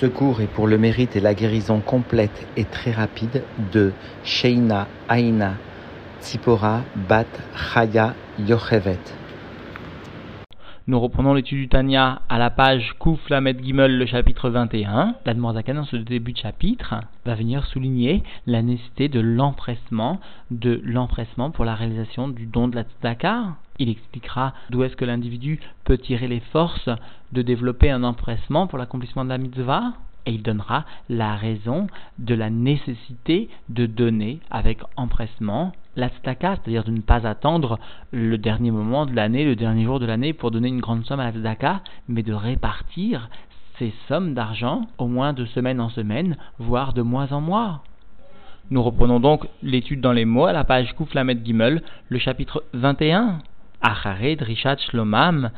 Ce cours est pour le mérite et la guérison complète et très rapide de Sheina Aina Tzipora Bat Chaya Yochevet. Nous reprenons l'étude du Tanya à la page Kouf Lamed Gimel, le chapitre 21. La dans ce début de chapitre, va venir souligner la nécessité de l'empressement, de l'empressement pour la réalisation du don de la tzedaka. Il expliquera d'où est-ce que l'individu peut tirer les forces de développer un empressement pour l'accomplissement de la mitzvah. Et il donnera la raison de la nécessité de donner avec empressement la tzedaka, c'est-à-dire de ne pas attendre le dernier moment de l'année, le dernier jour de l'année pour donner une grande somme à la tzedaka, mais de répartir ces sommes d'argent au moins de semaine en semaine, voire de mois en mois. Nous reprenons donc l'étude dans les mots à la page Kouflamet Gimel, le chapitre 21. Shlomam,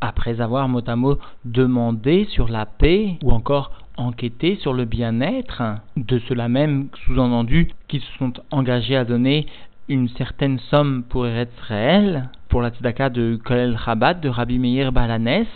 après avoir mot à mot demandé sur la paix, ou encore enquêter sur le bien-être. De ceux-là même, sous-entendu, qui se sont engagés à donner une certaine somme pour Eretz Israël, pour la tzedaka de Kolel Chabad, de Rabbi Meir Balanes,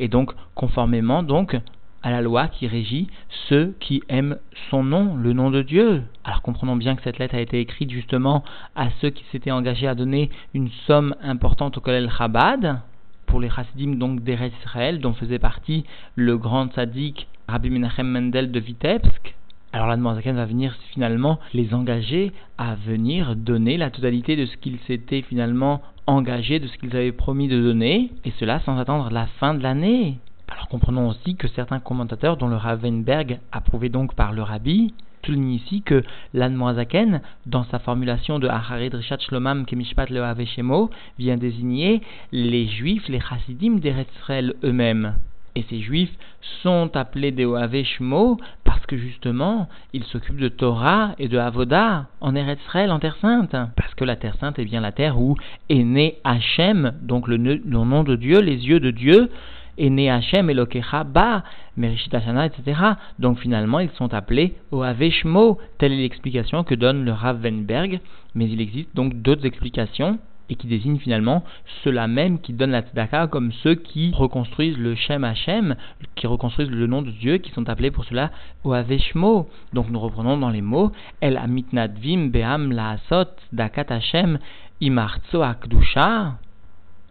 et donc conformément donc à la loi qui régit ceux qui aiment son nom, le nom de Dieu. Alors comprenons bien que cette lettre a été écrite justement à ceux qui s'étaient engagés à donner une somme importante au Kolel Chabad, pour les chassidim donc d'Eretz Israël, dont faisait partie le grand tzaddik Rabbi Menachem Mendel de Vitebsk. Alors la Zaken va venir finalement les engager à venir donner la totalité de ce qu'ils s'étaient finalement engagés, de ce qu'ils avaient promis de donner, et cela sans attendre la fin de l'année. Alors comprenons aussi que certains commentateurs, dont le Ravenberg, approuvé donc par le Rabbi, soulignent ici que l'Anmoazaken, dans sa formulation de Acharid Rishat Shlomam Kemishpat Le Haveshemo, vient désigner les Juifs, les Chassidim d'Eretzrel eux-mêmes. Et ces juifs sont appelés des Oaveshmo parce que justement, ils s'occupent de Torah et de Avoda en Eretzrel, en Terre Sainte. Parce que la Terre Sainte est bien la terre où est né Hachem, donc le, nom de Dieu, les yeux de Dieu, est né Hachem, Elokecha, Ba, Merishit etc. Donc finalement, ils sont appelés Oaveshmo. Telle est l'explication que donne le Rav Weinberg. Mais il existe donc d'autres explications et qui désigne finalement ceux-là même qui donnent la tzedaka comme ceux qui reconstruisent le Shem Hashem, qui reconstruisent le nom de Dieu, qui sont appelés pour cela Oaveshmo. Donc nous reprenons dans les mots El Amitnadvim Be'am Laasot Dakat Hashem Imartso Akdusha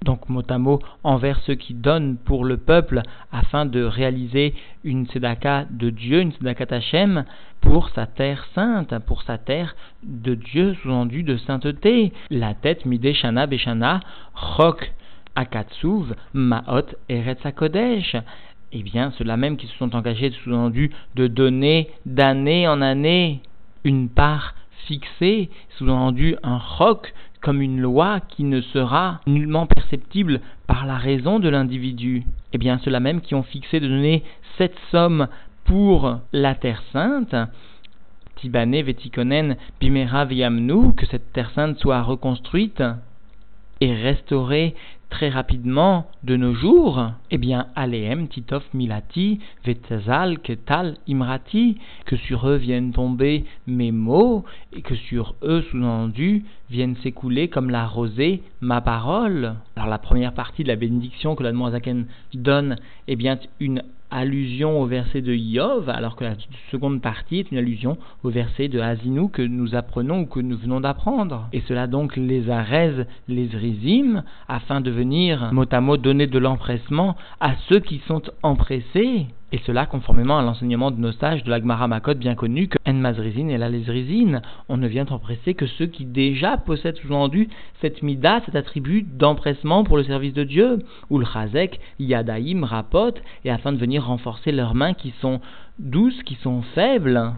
donc mot à mot envers ceux qui donnent pour le peuple afin de réaliser une tzedaka de Dieu, une tzedaka tachem pour sa terre sainte, pour sa terre de Dieu, sous-entendu de sainteté. La tête midé shana beshana, chok akatsuv, maot eretz kodesh. Eh bien, ceux-là même qui se sont engagés, sous-entendu, de donner d'année en année une part fixée, sous-entendu un chok, comme une loi qui ne sera nullement perceptible par la raison de l'individu. Eh bien, ceux-là même qui ont fixé de donner cette somme pour la Terre Sainte, Tibane, Vetikonen, Bimera, Viamnu, que cette Terre Sainte soit reconstruite et restaurée très rapidement de nos jours, eh bien, Aleem, Titov, Milati, Vetzal, Ketal, Imrati, que sur eux viennent tomber mes mots, et que sur eux, sous-entendu, viennent s'écouler comme la rosée ma parole. Alors, la première partie de la bénédiction que la donne, eh bien, une allusion au verset de Yov, alors que la seconde partie est une allusion au verset de Hazinou que nous apprenons ou que nous venons d'apprendre. Et cela donc les arrête, les rizim, afin de venir mot à mot donner de l'empressement à ceux qui sont empressés. Et cela conformément à l'enseignement de nos sages de l'Agmara Makot bien connu que En Mazrizin et la Lezrizin, on ne vient empresser que ceux qui déjà possèdent sous-entendu cette mida, cet attribut d'empressement pour le service de Dieu, ou le Chazek, Yadaim, Rapot, et afin de venir renforcer leurs mains qui sont douces, qui sont faibles.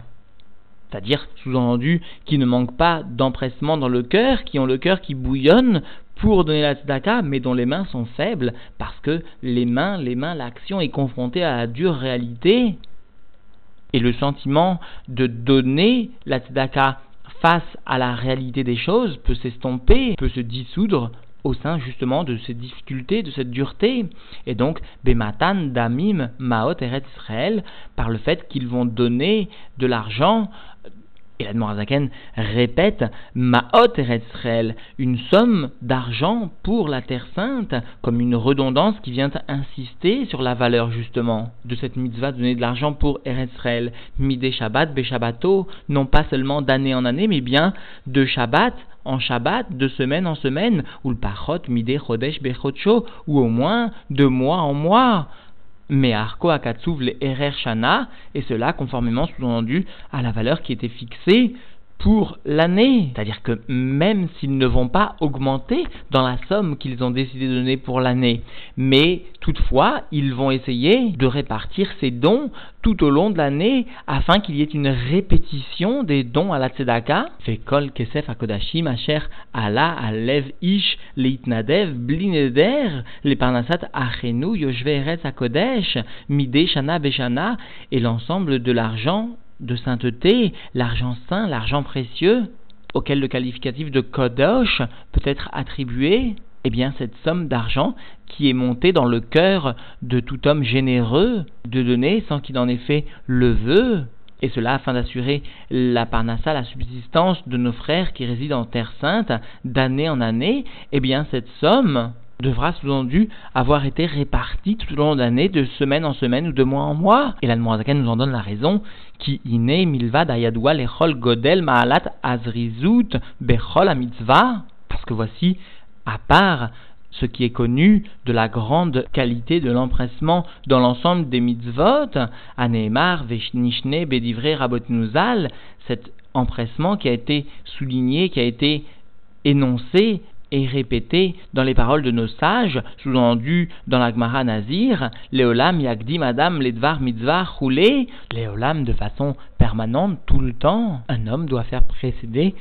C'est-à-dire sous-entendu qui ne manquent pas d'empressement dans le cœur, qui ont le cœur qui bouillonne pour donner la tzedaka, mais dont les mains sont faibles, parce que les mains, les mains, l'action est confrontée à la dure réalité, et le sentiment de donner la tzedaka face à la réalité des choses peut s'estomper, peut se dissoudre au sein justement de ces difficultés, de cette dureté. Et donc, Bematan, Damim, Maot et Israël, par le fait qu'ils vont donner de l'argent Et la Zaken répète Ma'ot Eretzrel, une somme d'argent pour la Terre Sainte, comme une redondance qui vient insister sur la valeur justement de cette mitzvah de donner de l'argent pour Eretzrel. Midé Shabbat, Beshabbato, non pas seulement d'année en année, mais bien de Shabbat en Shabbat, de semaine en semaine, ou le Parot, Midé Chodesh, Bechocho, ou au moins de mois en mois mais Arko Akatsuv le Erer Shana, et cela conformément sous-entendu à la valeur qui était fixée pour l'année. C'est-à-dire que même s'ils ne vont pas augmenter dans la somme qu'ils ont décidé de donner pour l'année, mais toutefois, ils vont essayer de répartir ces dons tout au long de l'année afin qu'il y ait une répétition des dons à la tzedaka. Fekol kesef akodashim asher ala alev ish leitnadev blineder les parnasat achenu yoshve akodesh mide shana beshana et l'ensemble de l'argent de sainteté, l'argent saint, l'argent précieux, auquel le qualificatif de kodosh peut être attribué, eh bien cette somme d'argent qui est montée dans le cœur de tout homme généreux de donner sans qu'il en ait fait le vœu, et cela afin d'assurer la parnassa, la subsistance de nos frères qui résident en Terre Sainte d'année en année, eh bien cette somme devra sous-entendu avoir été répartie tout au long de l'année, de semaine en semaine ou de mois en mois. Et la nous en donne la raison qui iné ayadwa lechol godel maalat azrizut bechol mitzvah. Parce que voici, à part ce qui est connu de la grande qualité de l'empressement dans l'ensemble des mitzvot, aneemar veshnishne bedivre rabotnuzal, cet empressement qui a été souligné, qui a été énoncé et répété dans les paroles de nos sages, sous-entendu dans la Gemara Nazir, Léolam Yagdi Madame Ledvar Mitzvah Roulé, Léolam de façon permanente, tout le temps. Un homme doit faire précéder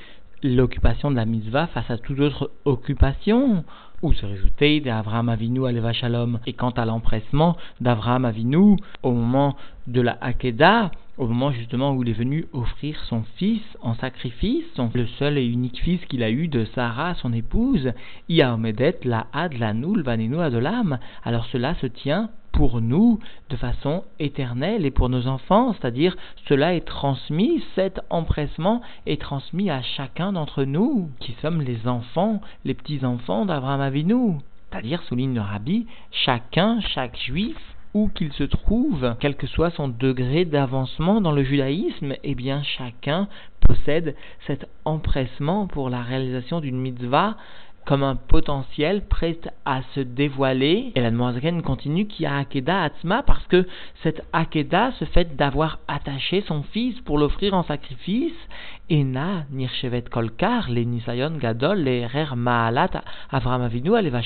l'occupation de la mitzvah face à toute autre occupation, ou se résulter d'Avraham Avinu à l'Eva Shalom? Et quant à l'empressement d'Avraham Avinu au moment de la Hakeda, au moment justement où il est venu offrir son fils en sacrifice, son, le seul et unique fils qu'il a eu de Sarah, son épouse, Iaomedet la ad la nul vanenu adolam, alors cela se tient pour nous de façon éternelle et pour nos enfants, c'est-à-dire cela est transmis, cet empressement est transmis à chacun d'entre nous, qui sommes les enfants, les petits-enfants d'Abraham Avinu. C'est-à-dire, souligne le rabbi, chacun, chaque juif où qu'il se trouve, quel que soit son degré d'avancement dans le judaïsme, eh bien chacun possède cet empressement pour la réalisation d'une mitzvah comme un potentiel prêt à se dévoiler. Et la Noazaken continue qui a Akeda Atzma parce que cette Akeda, ce fait d'avoir attaché son fils pour l'offrir en sacrifice, Ena Nirchevet Kolkar, les Nisayon Gadol, les Rer Maalat Avram Avinu Aleva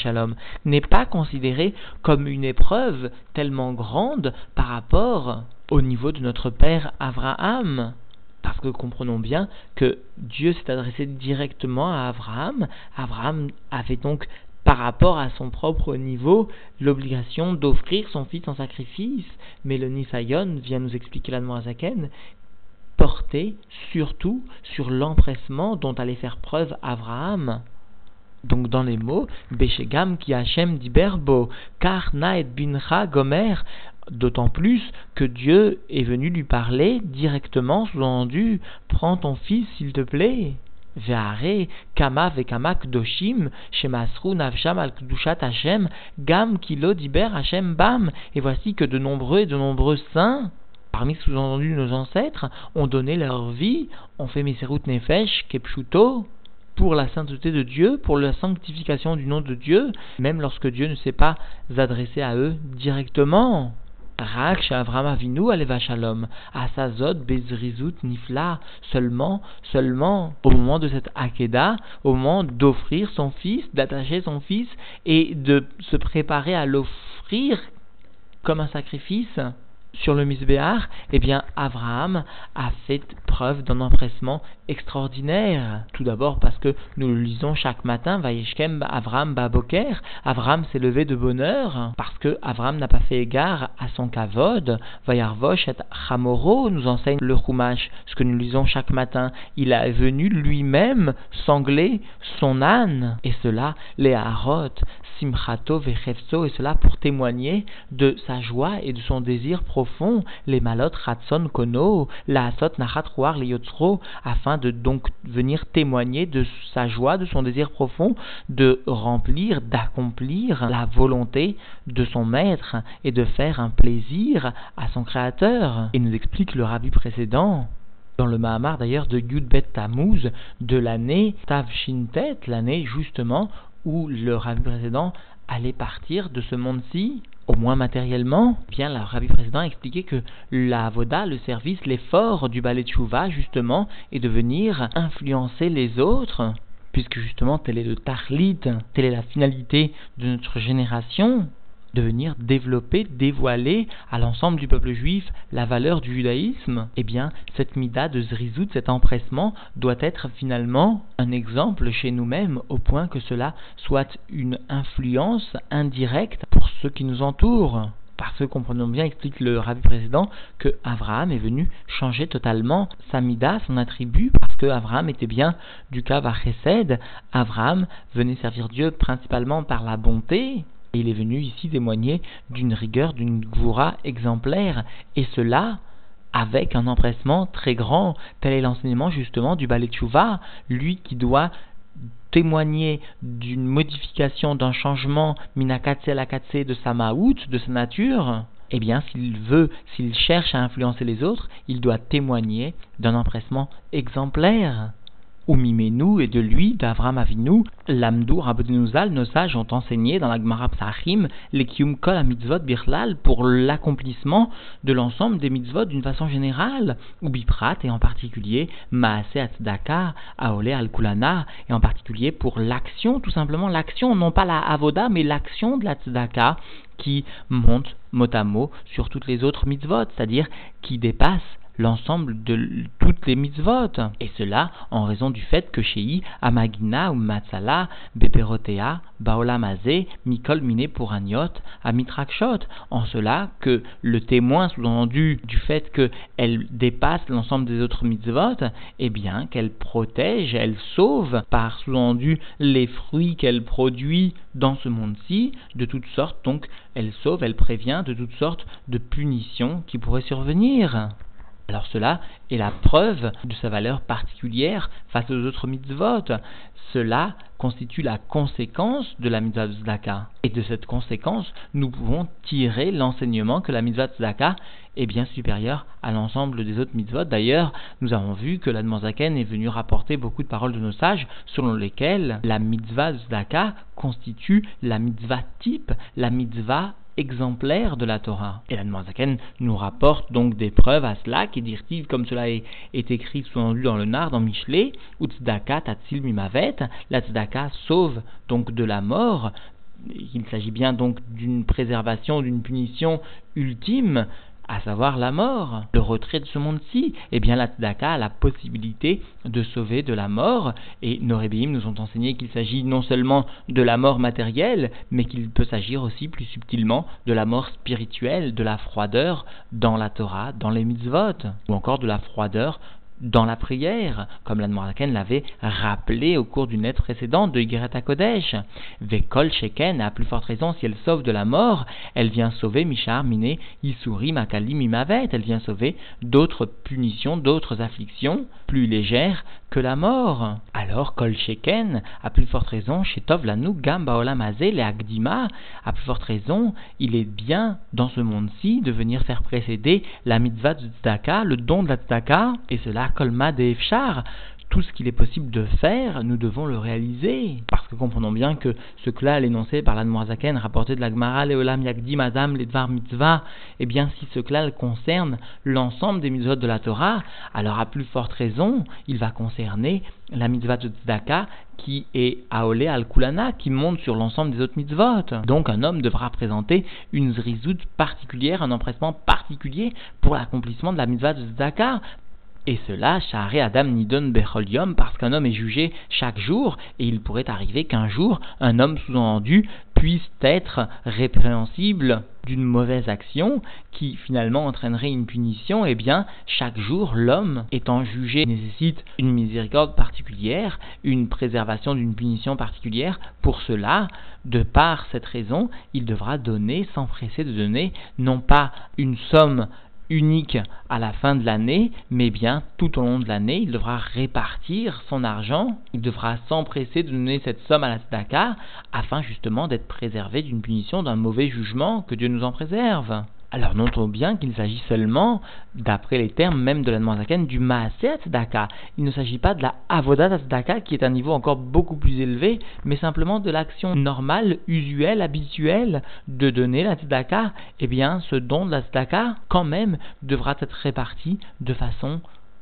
n'est pas considéré comme une épreuve tellement grande par rapport au niveau de notre père Abraham. Parce que comprenons bien que Dieu s'est adressé directement à Abraham. Abraham avait donc, par rapport à son propre niveau, l'obligation d'offrir son fils en sacrifice. Mais le Nisayon vient nous expliquer la Zaken porté surtout sur l'empressement dont allait faire preuve Abraham. Donc dans les mots, Beshegam ki Hashem diberbo, kar naet bincha gomer, D'autant plus que Dieu est venu lui parler directement, sous-entendu, prends ton fils s'il te plaît. Ve'are kama ve'kama kdoshim shemasru navsham al kdushat Hashem gam kilo diber Hashem bam. Et voici que de nombreux et de nombreux saints, parmi sous-entendus nos ancêtres, ont donné leur vie, ont fait miserut nefesh kepshuto pour la sainteté de Dieu, pour la sanctification du nom de Dieu, même lorsque Dieu ne s'est pas adressé à eux directement. Rak Avram Avinu Aleva Shalom, Asazot Bezrizut Nifla, seulement, seulement au moment de cette Akeda, au moment d'offrir son fils, d'attacher son fils et de se préparer à l'offrir comme un sacrifice, sur le Misbéar, eh bien, Abraham a fait preuve d'un empressement extraordinaire. Tout d'abord parce que nous le lisons chaque matin, Vayeshkem Avraham Baboker. Abraham s'est levé de bonheur parce que Abraham n'a pas fait égard à son kavod. Vayarvosh et Chamoro nous enseigne le Chumash, ce que nous lisons chaque matin. Il est venu lui-même sangler son âne. Et cela, les Harot, simchato et cela pour témoigner de sa joie et de son désir profond, les malot ratson kono, la asot nachat ruar yotzro, afin de donc venir témoigner de sa joie, de son désir profond, de remplir, d'accomplir la volonté de son maître et de faire un plaisir à son créateur. Et nous explique le rabbi précédent dans le Mahamar d'ailleurs de Yudbet Tammuz de l'année Tav Shintet, l'année justement où le rabbi précédent allait partir de ce monde-ci, au moins matériellement, bien le rabbi précédent a expliqué que la voda, le service, l'effort du ballet de Chouva, justement, est de venir influencer les autres, puisque justement tel est le tarlit, telle est la finalité de notre génération, de venir développer, dévoiler à l'ensemble du peuple juif la valeur du judaïsme, eh bien, cette mida de Zrizout, cet empressement, doit être finalement un exemple chez nous-mêmes, au point que cela soit une influence indirecte pour ceux qui nous entourent. Parce que, comprenons bien, explique le rabbi précédent, que Abraham est venu changer totalement sa mida, son attribut, parce que Abraham était bien du cas Chesed. Abraham venait servir Dieu principalement par la bonté, il est venu ici témoigner d'une rigueur, d'une goura exemplaire, et cela avec un empressement très grand. Tel est l'enseignement justement du Ballet Chouva, lui qui doit témoigner d'une modification, d'un changement minakatse lakatse de sa maout, de sa nature, eh bien, s'il veut, s'il cherche à influencer les autres, il doit témoigner d'un empressement exemplaire. Umimenu et de lui, d'Avram Avinu, l'Amdou Rabbeinu nos sages ont enseigné dans la Gemara Psachim les Kol Mitzvot Birlal pour l'accomplissement de l'ensemble des mitzvot d'une façon générale, ou Biprat et en particulier Maase Atzdaka, Aole Al Kulana, et en particulier pour l'action, tout simplement l'action, non pas la Avoda, mais l'action de la Tzedaka qui monte mot à mot sur toutes les autres mitzvot, c'est-à-dire qui dépasse l'ensemble de toutes les mitzvot. Et cela en raison du fait que chez Amagina ou Matzala, Beperotea, Baolamazé, Mikol Mine Puraniot, Amitrakshot. En cela que le témoin sous-entendu du fait qu'elle dépasse l'ensemble des autres mitzvot, eh bien qu'elle protège, elle sauve par sous-entendu les fruits qu'elle produit dans ce monde-ci, de toutes sortes, donc elle sauve, elle prévient de toutes sortes de punitions qui pourraient survenir. Alors cela est la preuve de sa valeur particulière face aux autres mitzvot. Cela constitue la conséquence de la mitzvah de Zdaka. Et de cette conséquence, nous pouvons tirer l'enseignement que la mitzvah de Zdaka est bien supérieure à l'ensemble des autres mitzvot. D'ailleurs, nous avons vu que la Zaken est venu rapporter beaucoup de paroles de nos sages selon lesquelles la mitzvah de Zdaka constitue la mitzvah type, la mitzvah exemplaire de la Torah. Et la Zaken nous rapporte donc des preuves à cela, qui dit comme cela est, écrit sous-entendu dans le Nar, dans Michelet, Utzdaka Tatsil Mimavet, la Tzedaka sauve donc de la mort, il s'agit bien donc d'une préservation, d'une punition ultime, à savoir la mort, le retrait de ce monde-ci, eh bien la tzedaka a la possibilité de sauver de la mort, et nos rébéim nous ont enseigné qu'il s'agit non seulement de la mort matérielle, mais qu'il peut s'agir aussi plus subtilement de la mort spirituelle, de la froideur dans la Torah, dans les mitzvot, ou encore de la froideur dans la prière, comme l'Admoraken l'avait rappelé au cours d'une lettre précédente de Yigret Kodesh. Vekol Sheken, à plus forte raison, si elle sauve de la mort, elle vient sauver Mishar, Mine, Isuri, Makali, Mimavet, elle vient sauver d'autres punitions, d'autres afflictions plus légères que la mort. Alors, Kol Sheken, à plus forte raison, chez Tov Lanu, Gamba Olamazé, les Agdima, à plus forte raison, il est bien dans ce monde-ci de venir faire précéder la mitzvah de Tzedaka, le don de la Tzedaka, et cela Kolma de tout ce qu'il est possible de faire, nous devons le réaliser. Parce que comprenons bien que ce klal énoncé par l'Admoazaken, rapporté de la Gemara, Leolam Yagdi Madam Ledvar Mitzvah, eh bien si ce klal concerne l'ensemble des mitzvot de la Torah, alors à plus forte raison, il va concerner la mitzvah de Tzedaka qui est Aole al-Kulana, qui monte sur l'ensemble des autres mitzvot. Donc un homme devra présenter une zrizout particulière, un empressement particulier pour l'accomplissement de la mitzvah de Tzedaka, Et cela, Shahare Adam Nidon Becholium, parce qu'un homme est jugé chaque jour, et il pourrait arriver qu'un jour, un homme sous-entendu puisse être répréhensible d'une mauvaise action qui finalement entraînerait une punition, eh bien, chaque jour, l'homme étant jugé nécessite une miséricorde particulière, une préservation d'une punition particulière. Pour cela, de par cette raison, il devra donner, s'empresser de donner, non pas une somme unique à la fin de l'année, mais bien tout au long de l'année, il devra répartir son argent, il devra s'empresser de donner cette somme à la tzedaka afin justement d'être préservé d'une punition, d'un mauvais jugement, que Dieu nous en préserve. Alors notons bien qu'il s'agit seulement, d'après les termes même de la Zaken, du Maaser Tzedaka. Il ne s'agit pas de la Avodat Tzedaka qui est un niveau encore beaucoup plus élevé, mais simplement de l'action normale, usuelle, habituelle de donner la Tzedaka. Eh bien, ce don de la Tzedaka, quand même, devra être réparti de façon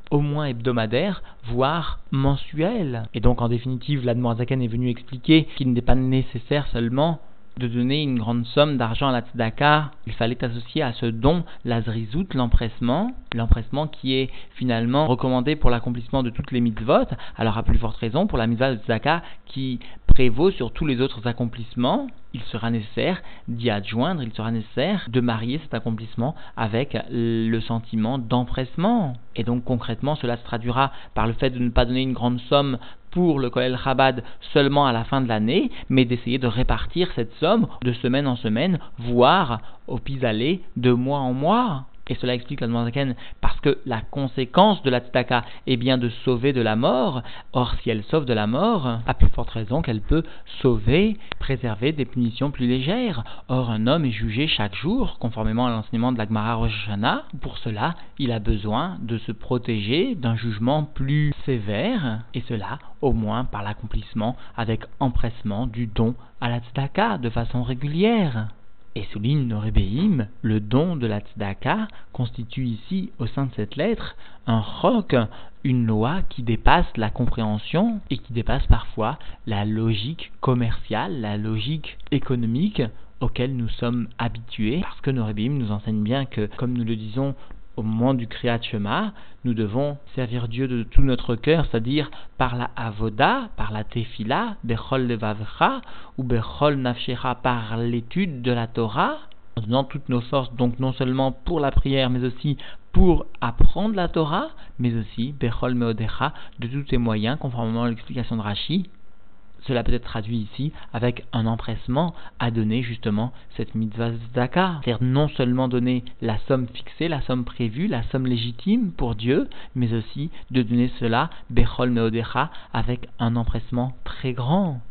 au moins hebdomadaire, voire mensuelle. Et donc, en définitive, la Zaken est venue expliquer qu'il n'est pas nécessaire seulement de donner une grande somme d'argent à la tzedaka, il fallait associer à ce don la zrizout, l'empressement, l'empressement qui est finalement recommandé pour l'accomplissement de toutes les mitzvot, alors à plus forte raison pour la mitzvah de tzedaka qui prévaut sur tous les autres accomplissements, il sera nécessaire d'y adjoindre, il sera nécessaire de marier cet accomplissement avec le sentiment d'empressement. Et donc concrètement, cela se traduira par le fait de ne pas donner une grande somme pour le Kolel Chabad seulement à la fin de l'année, mais d'essayer de répartir cette somme de semaine en semaine, voire au pis-aller de mois en mois. Et cela explique la Zaken parce que la conséquence de la tzedaka est bien de sauver de la mort. Or, si elle sauve de la mort, à plus forte raison qu'elle peut sauver, préserver des punitions plus légères. Or, un homme est jugé chaque jour, conformément à l'enseignement de la Gemara Rosh Pour cela, il a besoin de se protéger d'un jugement plus sévère, et cela au moins par l'accomplissement avec empressement du don à la tzedaka de façon régulière. Et souligne Norébéim, le don de la tzedaka constitue ici, au sein de cette lettre, un roc, une loi qui dépasse la compréhension et qui dépasse parfois la logique commerciale, la logique économique auquel nous sommes habitués, parce que Norébéim nous enseigne bien que, comme nous le disons au moment du Kriyat Shema, nous devons servir Dieu de tout notre cœur, c'est-à-dire par la avoda, par la tefila, bechol levavcha, ou bechol nafshecha, par l'étude de la Torah, en donnant toutes nos forces, donc non seulement pour la prière, mais aussi pour apprendre la Torah, mais aussi bechol meodecha, de tous tes moyens, conformément à l'explication de Rashi, cela peut être traduit ici avec un empressement à donner justement cette mitzvah zaka. C'est-à-dire non seulement donner la somme fixée, la somme prévue, la somme légitime pour Dieu, mais aussi de donner cela bechol meodecha avec un empressement très grand.